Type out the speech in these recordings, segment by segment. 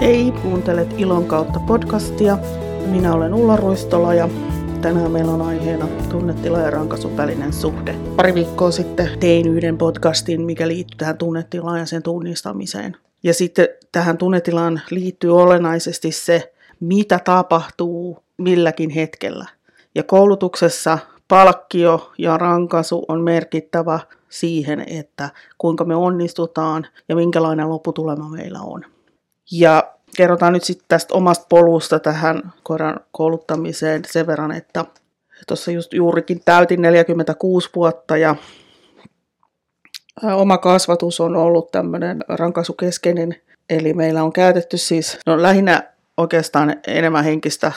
Hei, kuuntelet Ilon kautta podcastia. Minä olen Ulla Ruistola ja tänään meillä on aiheena tunnetila ja rankaisun välinen suhde. Pari viikkoa sitten tein yhden podcastin, mikä liittyy tähän tunnetilaan ja sen tunnistamiseen. Ja sitten tähän tunnetilaan liittyy olennaisesti se, mitä tapahtuu milläkin hetkellä. Ja koulutuksessa palkkio ja rankaisu on merkittävä siihen, että kuinka me onnistutaan ja minkälainen lopputulema meillä on. Ja kerrotaan nyt sitten tästä omasta polusta tähän koiran kouluttamiseen sen verran, että tuossa just juurikin täytin 46 vuotta ja oma kasvatus on ollut tämmöinen rankaisukeskeinen, eli meillä on käytetty siis no lähinnä oikeastaan enemmän henkistä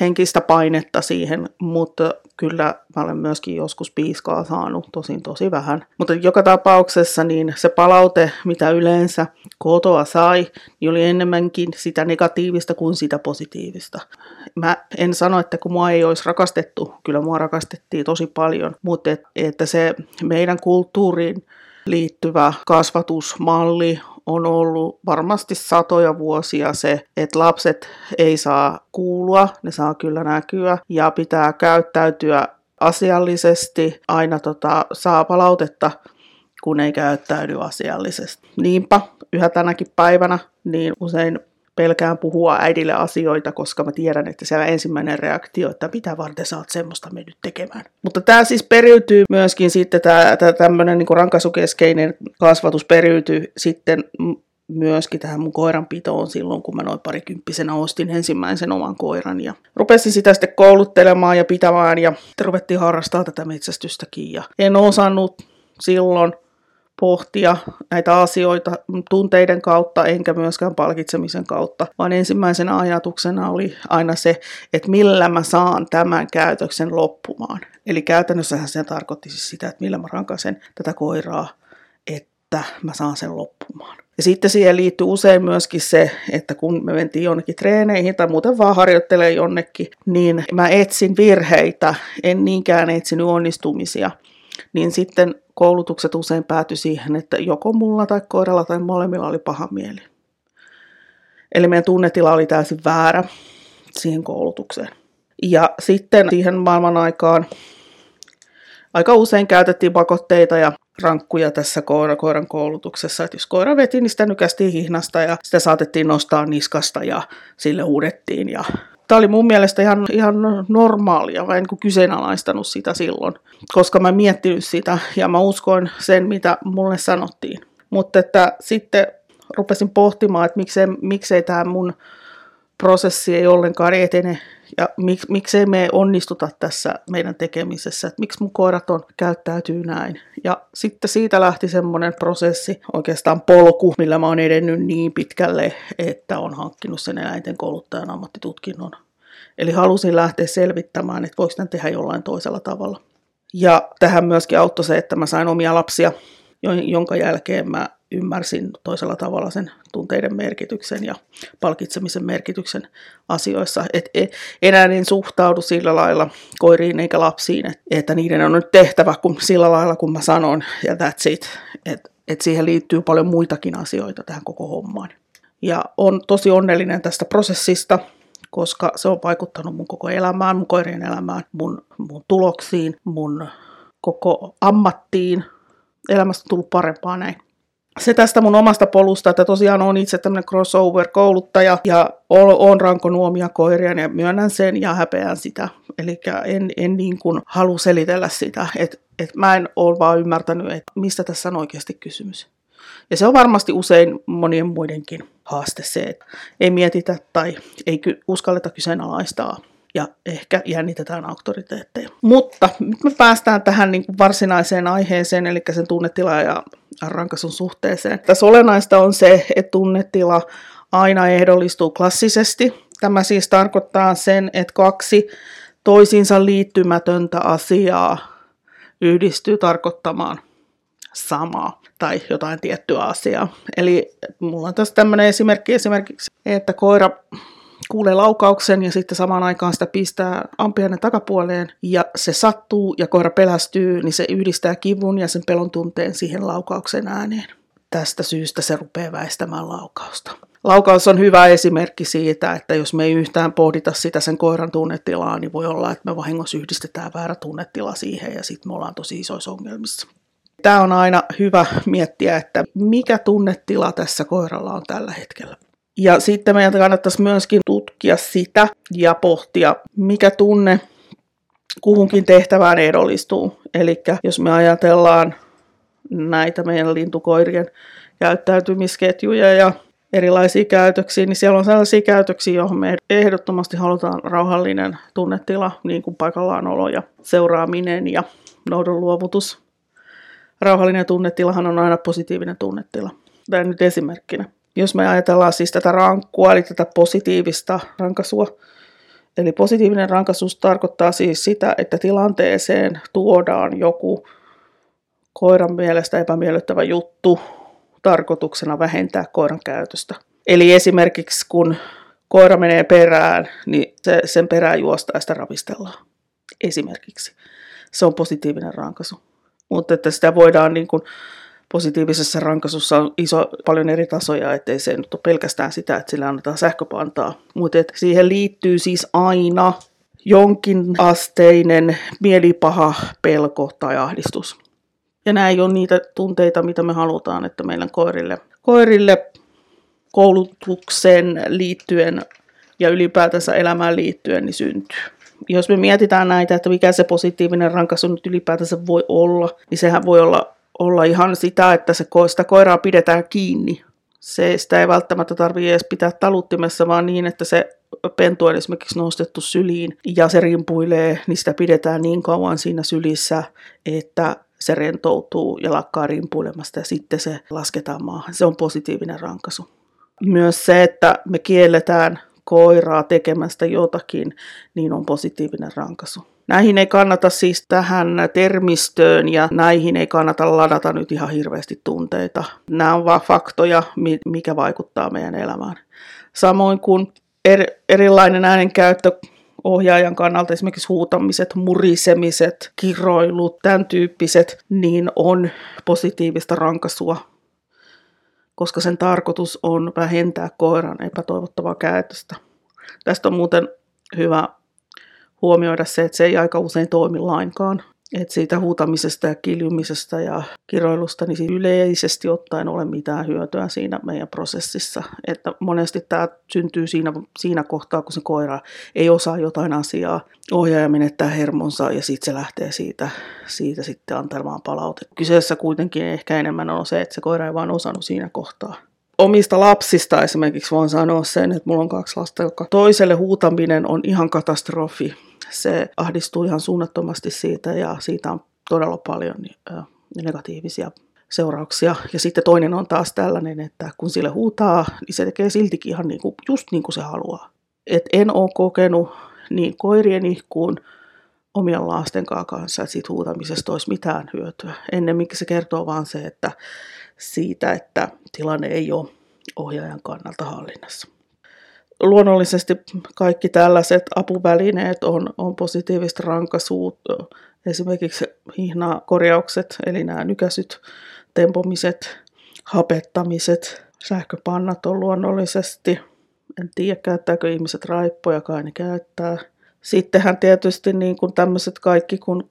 henkistä painetta siihen, mutta kyllä mä olen myöskin joskus piiskaa saanut, tosin tosi vähän. Mutta joka tapauksessa niin se palaute, mitä yleensä kotoa sai, niin oli enemmänkin sitä negatiivista kuin sitä positiivista. Mä en sano, että kun mua ei olisi rakastettu, kyllä mua rakastettiin tosi paljon, mutta et, että se meidän kulttuuriin liittyvä kasvatusmalli on ollut varmasti satoja vuosia se, että lapset ei saa kuulua, ne saa kyllä näkyä ja pitää käyttäytyä asiallisesti, aina tota, saa palautetta, kun ei käyttäydy asiallisesti. Niinpä yhä tänäkin päivänä niin usein pelkään puhua äidille asioita, koska mä tiedän, että siellä ensimmäinen reaktio, että mitä varten sä oot semmoista mennyt tekemään. Mutta tämä siis periytyy myöskin sitten, tämä tämmöinen niin rankaisukeskeinen kasvatus periytyy sitten myöskin tähän mun koiranpitoon silloin, kun mä noin parikymppisenä ostin ensimmäisen oman koiran. Ja rupesin sitä sitten kouluttelemaan ja pitämään ja ruvettiin harrastaa tätä metsästystäkin. Ja en osannut silloin pohtia näitä asioita tunteiden kautta enkä myöskään palkitsemisen kautta, vaan ensimmäisenä ajatuksena oli aina se, että millä mä saan tämän käytöksen loppumaan. Eli käytännössähän se tarkoitti siis sitä, että millä mä rankaisen tätä koiraa, että mä saan sen loppumaan. Ja sitten siihen liittyy usein myöskin se, että kun me mentiin jonnekin treeneihin tai muuten vaan harjoittelee jonnekin, niin mä etsin virheitä, en niinkään etsinyt onnistumisia. Niin sitten koulutukset usein päätyi siihen, että joko mulla tai koiralla tai molemmilla oli paha mieli. Eli meidän tunnetila oli täysin väärä siihen koulutukseen. Ja sitten siihen maailman aikaan aika usein käytettiin pakotteita ja rankkuja tässä koira, koiran koulutuksessa. Että jos koira veti, niin sitä nykästiin hihnasta ja sitä saatettiin nostaa niskasta ja sille uudettiin. Ja Tämä oli mun mielestä ihan, ihan normaalia, mä en kyseenalaistanut sitä silloin, koska mä miettinyt sitä ja mä uskoin sen, mitä mulle sanottiin. Mutta että sitten rupesin pohtimaan, että miksei, miksei tämä mun prosessi ei ollenkaan etene ja mik, miksei me onnistuta tässä meidän tekemisessä, että miksi mun koirat on, käyttäytyy näin. Ja sitten siitä lähti semmoinen prosessi, oikeastaan polku, millä mä oon edennyt niin pitkälle, että on hankkinut sen eläinten kouluttajan ammattitutkinnon. Eli halusin lähteä selvittämään, että voiko tämän tehdä jollain toisella tavalla. Ja tähän myöskin auttoi se, että mä sain omia lapsia, jonka jälkeen mä ymmärsin toisella tavalla sen tunteiden merkityksen ja palkitsemisen merkityksen asioissa. Et e, enää en suhtaudu sillä lailla koiriin eikä lapsiin, että niiden on nyt tehtävä kun, sillä lailla, kun mä sanon, ja that's it. Et, et siihen liittyy paljon muitakin asioita tähän koko hommaan. Ja on tosi onnellinen tästä prosessista, koska se on vaikuttanut mun koko elämään, mun koirien elämään, mun, mun tuloksiin, mun koko ammattiin. Elämästä on tullut parempaa näin se tästä mun omasta polusta, että tosiaan on itse tämmöinen crossover-kouluttaja ja on rankonuomia koiria ja myönnän sen ja häpeän sitä. Eli en, en niin kuin halua selitellä sitä, että et mä en ole vaan ymmärtänyt, että mistä tässä on oikeasti kysymys. Ja se on varmasti usein monien muidenkin haaste se, että ei mietitä tai ei uskalleta kyseenalaistaa ja ehkä jännitetään auktoriteetteja. Mutta nyt me päästään tähän niin kuin varsinaiseen aiheeseen, eli sen tunnetila ja rankaisun suhteeseen. Tässä olennaista on se, että tunnetila aina ehdollistuu klassisesti. Tämä siis tarkoittaa sen, että kaksi toisiinsa liittymätöntä asiaa yhdistyy tarkoittamaan samaa tai jotain tiettyä asiaa. Eli mulla on tässä tämmöinen esimerkki esimerkiksi, että koira kuulee laukauksen ja sitten samaan aikaan sitä pistää ampiainen takapuoleen ja se sattuu ja koira pelästyy, niin se yhdistää kivun ja sen pelon tunteen siihen laukauksen ääneen. Tästä syystä se rupeaa väistämään laukausta. Laukaus on hyvä esimerkki siitä, että jos me ei yhtään pohdita sitä sen koiran tunnetilaa, niin voi olla, että me vahingossa yhdistetään väärä tunnetila siihen ja sitten me ollaan tosi isoissa ongelmissa. Tämä on aina hyvä miettiä, että mikä tunnetila tässä koiralla on tällä hetkellä. Ja sitten meidän kannattaisi myöskin tutkia sitä ja pohtia, mikä tunne kuhunkin tehtävään edollistuu. Eli jos me ajatellaan näitä meidän lintukoirien käyttäytymisketjuja ja erilaisia käytöksiä, niin siellä on sellaisia käytöksiä, joihin me ehdottomasti halutaan rauhallinen tunnetila, niin kuin paikallaanolo ja seuraaminen ja noudon luovutus. Rauhallinen tunnetilahan on aina positiivinen tunnetila. Tämä nyt esimerkkinä. Jos me ajatellaan siis tätä rankkua, eli tätä positiivista rankasua, eli positiivinen rankaisuus tarkoittaa siis sitä, että tilanteeseen tuodaan joku koiran mielestä epämiellyttävä juttu tarkoituksena vähentää koiran käytöstä. Eli esimerkiksi kun koira menee perään, niin se, sen perään juostaa ja sitä ravistellaan. Esimerkiksi. Se on positiivinen rankaisu. Mutta että sitä voidaan niin kuin, positiivisessa rankasussa on iso, paljon eri tasoja, ettei se nyt ole pelkästään sitä, että sillä annetaan sähköpantaa. Mutta siihen liittyy siis aina jonkin asteinen mielipaha, pelko tai ahdistus. Ja nämä ei ole niitä tunteita, mitä me halutaan, että meidän koirille, koirille koulutuksen liittyen ja ylipäätänsä elämään liittyen niin syntyy. Jos me mietitään näitä, että mikä se positiivinen rankaisu nyt ylipäätänsä voi olla, niin sehän voi olla, olla ihan sitä, että se, sitä koiraa pidetään kiinni. Se, sitä ei välttämättä tarvitse edes pitää taluttimessa, vaan niin, että se pentu on esimerkiksi nostettu syliin ja se rimpuilee, niin sitä pidetään niin kauan siinä sylissä, että se rentoutuu ja lakkaa rimpuilemasta ja sitten se lasketaan maahan. Se on positiivinen rankaisu. Myös se, että me kielletään koiraa tekemästä jotakin, niin on positiivinen rankaisu. Näihin ei kannata siis tähän termistöön ja näihin ei kannata ladata nyt ihan hirveästi tunteita. Nämä on vain faktoja, mikä vaikuttaa meidän elämään. Samoin kuin er, erilainen äänenkäyttö ohjaajan kannalta esimerkiksi huutamiset, murisemiset, kiroilut, tämän tyyppiset, niin on positiivista rankasua, koska sen tarkoitus on vähentää koiran epätoivottavaa käytöstä. Tästä on muuten hyvä huomioida se, että se ei aika usein toimi lainkaan. Et siitä huutamisesta ja kiljumisesta ja kiroilusta niin yleisesti ottaen ole mitään hyötyä siinä meidän prosessissa. Että monesti tämä syntyy siinä, siinä kohtaa, kun se koira ei osaa jotain asiaa. Ohjaaja menettää hermonsa ja sitten se lähtee siitä, siitä sitten antelemaan palautetta. Kyseessä kuitenkin ehkä enemmän on se, että se koira ei vaan osannut siinä kohtaa omista lapsista esimerkiksi voin sanoa sen, että mulla on kaksi lasta, joka toiselle huutaminen on ihan katastrofi se ahdistuu ihan suunnattomasti siitä ja siitä on todella paljon negatiivisia seurauksia. Ja sitten toinen on taas tällainen, että kun sille huutaa, niin se tekee siltikin ihan niin kuin, just niin kuin se haluaa. Et en ole kokenut niin koirieni kuin omien lasten kanssa, että siitä huutamisesta olisi mitään hyötyä. Ennemminkin se kertoo vaan se, että siitä, että tilanne ei ole ohjaajan kannalta hallinnassa luonnollisesti kaikki tällaiset apuvälineet on, on positiivista rankaisuut, esimerkiksi hihnakorjaukset, eli nämä nykäisyt, tempomiset, hapettamiset, sähköpannat on luonnollisesti. En tiedä, käyttääkö ihmiset raippoja, kai ne käyttää. Sittenhän tietysti niin kuin tämmöiset kaikki, kun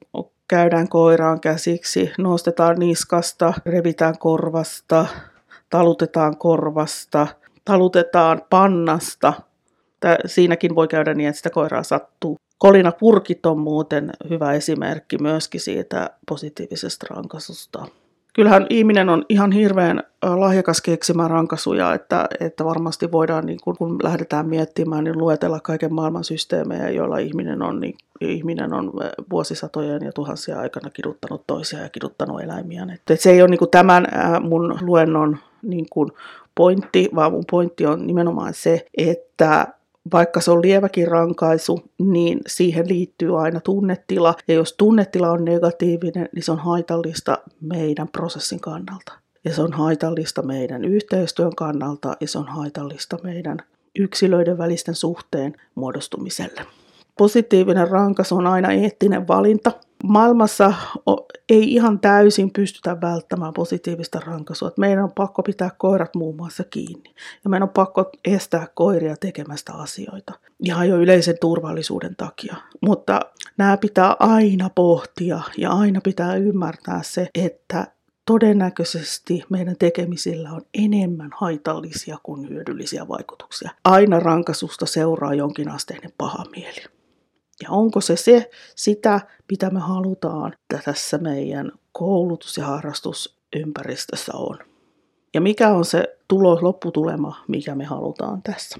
käydään koiraan käsiksi, nostetaan niskasta, revitään korvasta, talutetaan korvasta – talutetaan pannasta. Tää, siinäkin voi käydä niin, että sitä koiraa sattuu. Kolina purkit on muuten hyvä esimerkki myöskin siitä positiivisesta rankasusta. Kyllähän ihminen on ihan hirveän lahjakas keksimään rankasuja, että, että varmasti voidaan, niin kun, kun lähdetään miettimään, niin luetella kaiken maailman systeemejä, joilla ihminen on, niin, ihminen on vuosisatojen ja tuhansia aikana kiduttanut toisia ja kiduttanut eläimiä. Että se ei ole niin kuin tämän mun luennon niin kuin pointti, vaan mun pointti on nimenomaan se, että vaikka se on lieväkin rankaisu, niin siihen liittyy aina tunnetila. Ja jos tunnetila on negatiivinen, niin se on haitallista meidän prosessin kannalta. Ja se on haitallista meidän yhteistyön kannalta ja se on haitallista meidän yksilöiden välisten suhteen muodostumiselle. Positiivinen rankas on aina eettinen valinta, maailmassa ei ihan täysin pystytä välttämään positiivista rankaisua. Meidän on pakko pitää koirat muun muassa kiinni. Ja meidän on pakko estää koiria tekemästä asioita. Ihan jo yleisen turvallisuuden takia. Mutta nämä pitää aina pohtia ja aina pitää ymmärtää se, että todennäköisesti meidän tekemisillä on enemmän haitallisia kuin hyödyllisiä vaikutuksia. Aina rankasusta seuraa jonkinasteinen paha mieli. Ja onko se se sitä, mitä me halutaan, että tässä meidän koulutus- ja harrastusympäristössä on? Ja mikä on se tulos, lopputulema, mikä me halutaan tässä?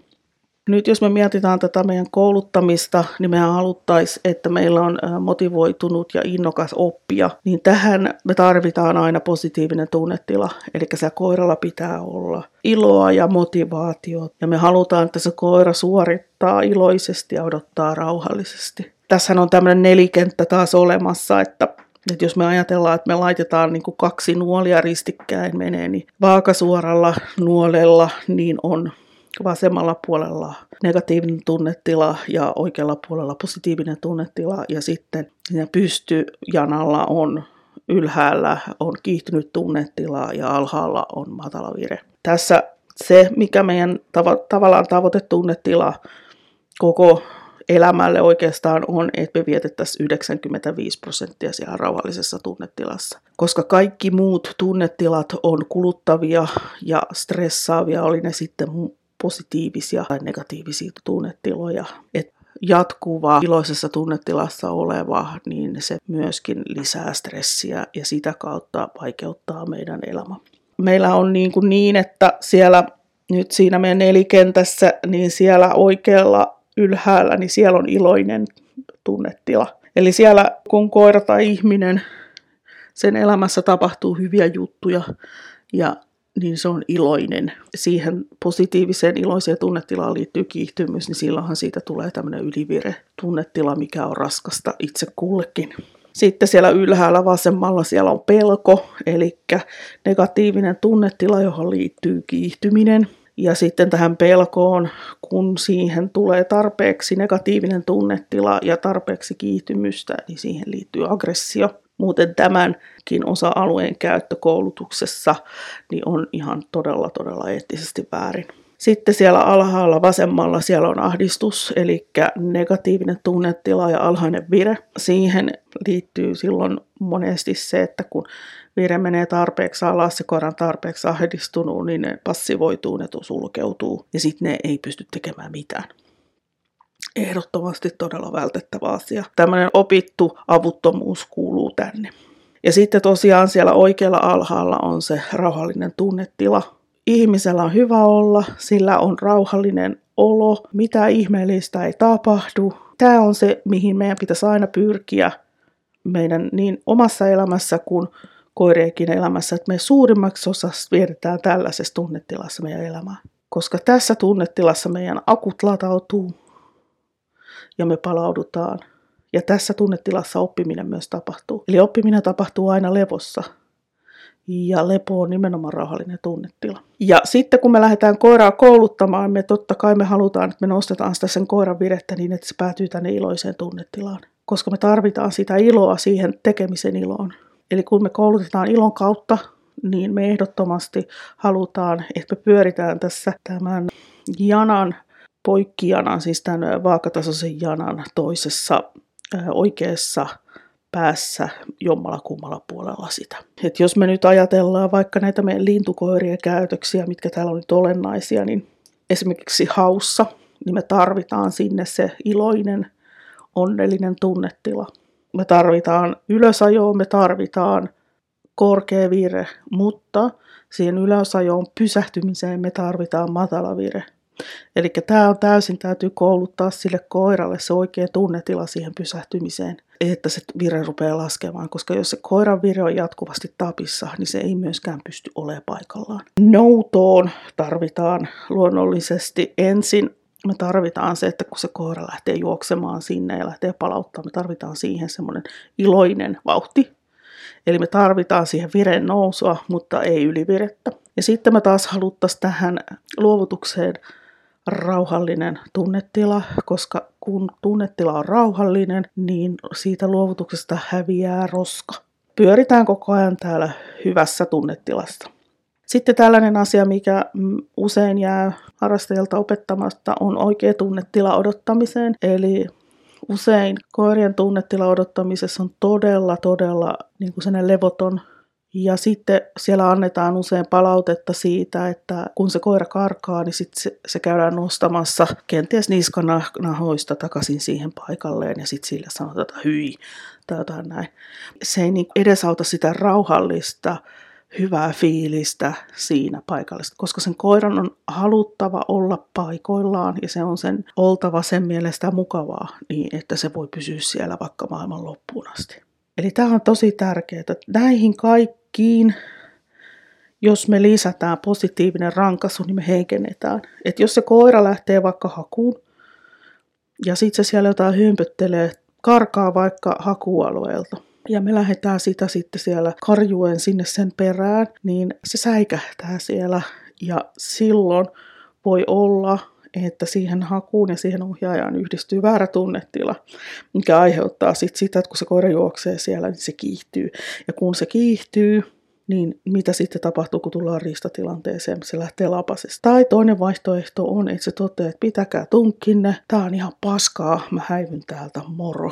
Nyt jos me mietitään tätä meidän kouluttamista, niin mehän haluttaisiin, että meillä on motivoitunut ja innokas oppija, niin tähän me tarvitaan aina positiivinen tunnetila. Eli se koiralla pitää olla iloa ja motivaatio. Ja me halutaan, että se koira suorittaa iloisesti ja odottaa rauhallisesti. Tässähän on tämmöinen nelikenttä taas olemassa, että että jos me ajatellaan, että me laitetaan niin kuin kaksi nuolia ristikkäin menee, niin vaakasuoralla nuolella niin on vasemmalla puolella negatiivinen tunnetila ja oikealla puolella positiivinen tunnetila ja sitten siinä pystyjanalla on ylhäällä on kiihtynyt tunnetila ja alhaalla on matala vire. Tässä se, mikä meidän tav- tavallaan tavoitetunnetila koko elämälle oikeastaan on, että me vietettäisiin 95 prosenttia siellä rauhallisessa tunnetilassa. Koska kaikki muut tunnetilat on kuluttavia ja stressaavia, oli ne sitten positiivisia tai negatiivisia tunnetiloja. Et jatkuva iloisessa tunnetilassa oleva, niin se myöskin lisää stressiä ja sitä kautta vaikeuttaa meidän elämä. Meillä on niin, kuin niin että siellä nyt siinä meidän nelikentässä, niin siellä oikealla ylhäällä, niin siellä on iloinen tunnetila. Eli siellä kun koira tai ihminen, sen elämässä tapahtuu hyviä juttuja ja niin se on iloinen. Siihen positiiviseen iloiseen tunnetilaan liittyy kiihtymys, niin silloinhan siitä tulee tämmöinen ylivire tunnetila, mikä on raskasta itse kullekin. Sitten siellä ylhäällä vasemmalla siellä on pelko, eli negatiivinen tunnetila, johon liittyy kiihtyminen. Ja sitten tähän pelkoon, kun siihen tulee tarpeeksi negatiivinen tunnetila ja tarpeeksi kiihtymystä, niin siihen liittyy aggressio. Muuten tämänkin osa-alueen käyttö koulutuksessa niin on ihan todella, todella eettisesti väärin. Sitten siellä alhaalla vasemmalla siellä on ahdistus, eli negatiivinen tunnetila ja alhainen vire. Siihen liittyy silloin monesti se, että kun vire menee tarpeeksi alas, se koiran tarpeeksi ahdistunut, niin ne passivoituu, ne sulkeutuu ja sitten ne ei pysty tekemään mitään ehdottomasti todella vältettävä asia. Tämmöinen opittu avuttomuus kuuluu tänne. Ja sitten tosiaan siellä oikealla alhaalla on se rauhallinen tunnetila. Ihmisellä on hyvä olla, sillä on rauhallinen olo, mitä ihmeellistä ei tapahdu. Tämä on se, mihin meidän pitäisi aina pyrkiä meidän niin omassa elämässä kuin koirienkin elämässä, että me suurimmaksi osassa vietetään tällaisessa tunnetilassa meidän elämää. Koska tässä tunnetilassa meidän akut latautuu, ja me palaudutaan. Ja tässä tunnetilassa oppiminen myös tapahtuu. Eli oppiminen tapahtuu aina levossa. Ja lepo on nimenomaan rauhallinen tunnetila. Ja sitten kun me lähdetään koiraa kouluttamaan, me totta kai me halutaan, että me nostetaan sitä sen koiran virettä niin, että se päätyy tänne iloiseen tunnetilaan. Koska me tarvitaan sitä iloa siihen tekemisen iloon. Eli kun me koulutetaan ilon kautta, niin me ehdottomasti halutaan, että me pyöritään tässä tämän janan poikkijanan, siis tämän vaakatasoisen janan toisessa oikeassa päässä jommalla kummalla puolella sitä. Et jos me nyt ajatellaan vaikka näitä meidän lintukoirien käytöksiä, mitkä täällä on nyt olennaisia, niin esimerkiksi haussa, niin me tarvitaan sinne se iloinen, onnellinen tunnetila. Me tarvitaan ylösajoon, me tarvitaan korkea vire, mutta siihen ylösajoon pysähtymiseen me tarvitaan matala vire. Eli tämä on täysin, täytyy kouluttaa sille koiralle se oikea tunnetila siihen pysähtymiseen, että se vire rupeaa laskemaan, koska jos se koiran vire on jatkuvasti tapissa, niin se ei myöskään pysty olemaan paikallaan. Noutoon tarvitaan luonnollisesti ensin me tarvitaan se, että kun se koira lähtee juoksemaan sinne ja lähtee palauttamaan, me tarvitaan siihen semmoinen iloinen vauhti. Eli me tarvitaan siihen viren nousua, mutta ei ylivirettä. Ja sitten me taas haluttaisiin tähän luovutukseen rauhallinen tunnetila, koska kun tunnetila on rauhallinen, niin siitä luovutuksesta häviää roska. Pyöritään koko ajan täällä hyvässä tunnetilassa. Sitten tällainen asia, mikä mm, usein jää harrastajalta opettamasta, on oikea tunnetila odottamiseen. Eli usein koirien tunnetila odottamisessa on todella, todella niin kuin levoton ja sitten siellä annetaan usein palautetta siitä, että kun se koira karkaa, niin sitten se, se käydään nostamassa kenties niskanahoista takaisin siihen paikalleen ja sitten sille sanotaan, että hyi tai jotain näin. Se ei niin edesauta sitä rauhallista, hyvää fiilistä siinä paikallista, koska sen koiran on haluttava olla paikoillaan ja se on sen oltava sen mielestä mukavaa niin, että se voi pysyä siellä vaikka maailman loppuun asti. Eli tämä on tosi tärkeää. Näihin kaikkiin, jos me lisätään positiivinen rankaisu, niin me heikennetään. Et jos se koira lähtee vaikka hakuun, ja sitten se siellä jotain hympyttelee, karkaa vaikka hakualueelta, ja me lähdetään sitä sitten siellä karjuen sinne sen perään, niin se säikähtää siellä, ja silloin voi olla, että siihen hakuun ja siihen ohjaajaan yhdistyy väärä tunnetila, mikä aiheuttaa sit sitä, että kun se koira juoksee siellä, niin se kiihtyy. Ja kun se kiihtyy, niin mitä sitten tapahtuu, kun tullaan riistatilanteeseen, se lähtee lapasesta. Tai toinen vaihtoehto on, että se toteaa, että pitäkää tunkkinne, tää on ihan paskaa, mä häivyn täältä, moro.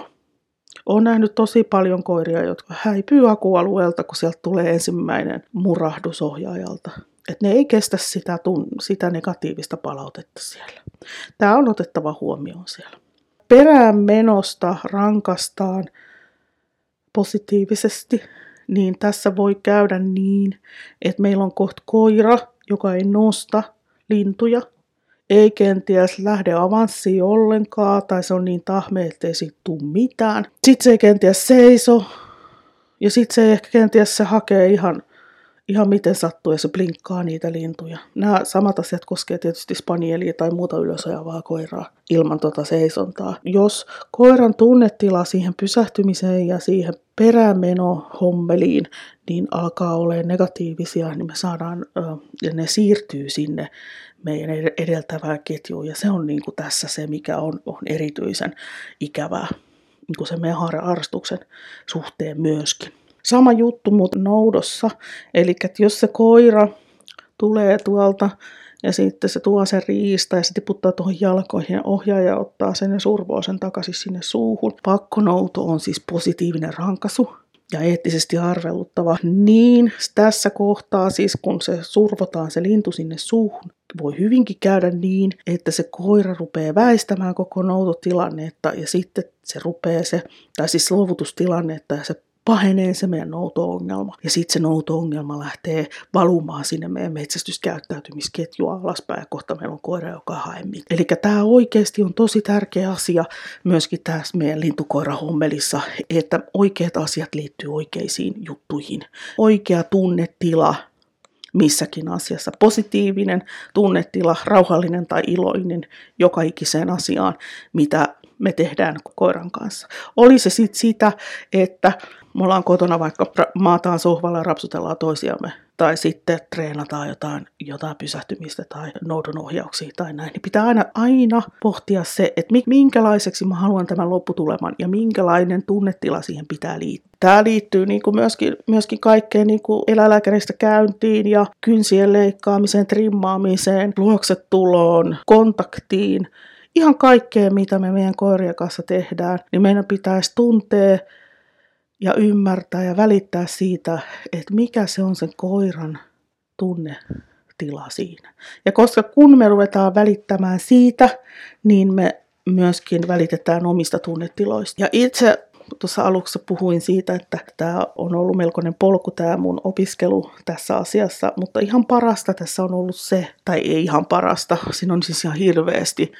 Olen nähnyt tosi paljon koiria, jotka häipyy akualueelta, kun sieltä tulee ensimmäinen murahdus ohjaajalta että ne ei kestä sitä, sitä negatiivista palautetta siellä. Tämä on otettava huomioon siellä. Perään menosta rankastaan positiivisesti, niin tässä voi käydä niin, että meillä on kohta koira, joka ei nosta lintuja, ei kenties lähde avanssiin ollenkaan, tai se on niin tahme, ettei siitä tule mitään. Sitten se ei kenties seiso, ja sitten se ehkä kenties se hakee ihan ihan miten sattuu ja se blinkkaa niitä lintuja. Nämä samat asiat koskee tietysti spanielia tai muuta ylösajavaa koiraa ilman tuota seisontaa. Jos koiran tunnetila siihen pysähtymiseen ja siihen perämeno hommeliin, niin alkaa olla negatiivisia, niin me saadaan, ja ne siirtyy sinne meidän edeltävään ketjuun. Ja se on niin kuin tässä se, mikä on, on erityisen ikävää niin kuin se meidän harrastuksen suhteen myöskin. Sama juttu mutta noudossa, eli jos se koira tulee tuolta ja sitten se tuo sen riista ja se tiputtaa tuohon jalkoihin ja ohjaaja ottaa sen ja survoo sen takaisin sinne suuhun. Pakkonouto on siis positiivinen rankasu ja eettisesti arveluttava. Niin tässä kohtaa siis kun se survotaan se lintu sinne suuhun, voi hyvinkin käydä niin, että se koira rupeaa väistämään koko noutotilannetta ja sitten se rupeaa se, tai siis luovutustilannetta ja se pahenee se meidän nouto-ongelma. Ja sitten se nouto-ongelma lähtee valumaan sinne meidän metsästyskäyttäytymisketjua alaspäin ja kohta meillä on koira, joka haemmin. Eli tämä oikeasti on tosi tärkeä asia myöskin tässä meidän lintukoirahommelissa, että oikeat asiat liittyy oikeisiin juttuihin. Oikea tunnetila missäkin asiassa. Positiivinen tunnetila, rauhallinen tai iloinen joka ikiseen asiaan, mitä me tehdään koiran kanssa. Oli se sitten sitä, että me ollaan kotona vaikka maataan sohvalla ja rapsutellaan toisiamme, tai sitten treenataan jotain, jotain pysähtymistä tai noudonohjauksia tai näin, niin pitää aina, aina pohtia se, että minkälaiseksi mä haluan tämän lopputuleman ja minkälainen tunnetila siihen pitää liittyä. Tämä liittyy niin kuin myöskin, myöskin kaikkeen niin kuin eläinlääkäristä käyntiin ja kynsien leikkaamiseen, trimmaamiseen, luoksetuloon, kontaktiin, ihan kaikkeen, mitä me meidän koirien kanssa tehdään, niin meidän pitäisi tuntea ja ymmärtää ja välittää siitä, että mikä se on sen koiran tunnetila siinä. Ja koska kun me ruvetaan välittämään siitä, niin me myöskin välitetään omista tunnetiloista. Ja itse tuossa aluksi puhuin siitä, että tämä on ollut melkoinen polku tämä mun opiskelu tässä asiassa, mutta ihan parasta tässä on ollut se, tai ei ihan parasta, siinä on siis ihan hirveästi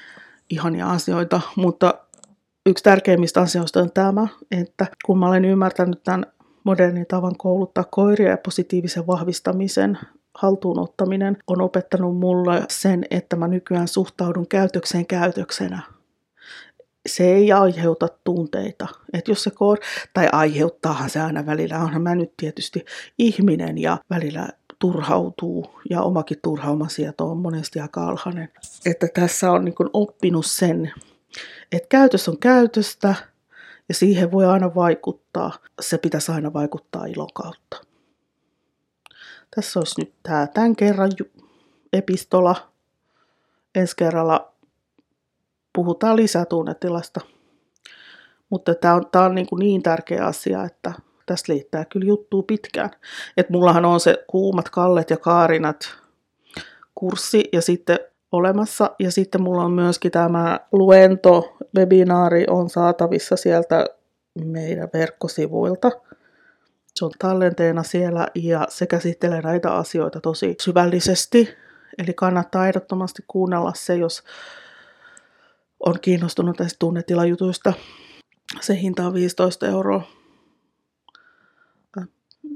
ihania asioita, mutta yksi tärkeimmistä asioista on tämä, että kun mä olen ymmärtänyt tämän modernin tavan kouluttaa koiria ja positiivisen vahvistamisen haltuunottaminen on opettanut mulle sen, että mä nykyään suhtaudun käytökseen käytöksenä. Se ei aiheuta tunteita. Että jos se koira, tai aiheuttaahan se aina välillä, onhan mä nyt tietysti ihminen ja välillä turhautuu ja omakin turhaumasieto on monesti aika alhainen. Että tässä on niin oppinut sen, että käytös on käytöstä ja siihen voi aina vaikuttaa. Se pitäisi aina vaikuttaa ilon kautta. Tässä olisi nyt tämä tämän kerran epistola. Ensi kerralla puhutaan lisää tunnetilasta. Mutta tämä on, tämä on niin, kuin niin tärkeä asia, että tästä liittää kyllä juttuu pitkään. Et mullahan on se kuumat kallet ja kaarinat kurssi ja sitten olemassa. Ja sitten mulla on myöskin tämä luento, webinaari on saatavissa sieltä meidän verkkosivuilta. Se on tallenteena siellä ja se käsittelee näitä asioita tosi syvällisesti. Eli kannattaa ehdottomasti kuunnella se, jos on kiinnostunut tästä tunnetilajutuista. Se hinta on 15 euroa.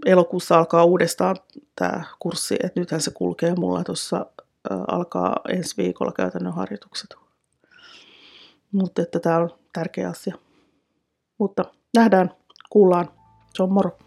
Elokuussa alkaa uudestaan tämä kurssi, että nythän se kulkee mulla tuossa alkaa ensi viikolla käytännön harjoitukset. Mutta että tämä on tärkeä asia. Mutta nähdään, kuullaan. Se on moro.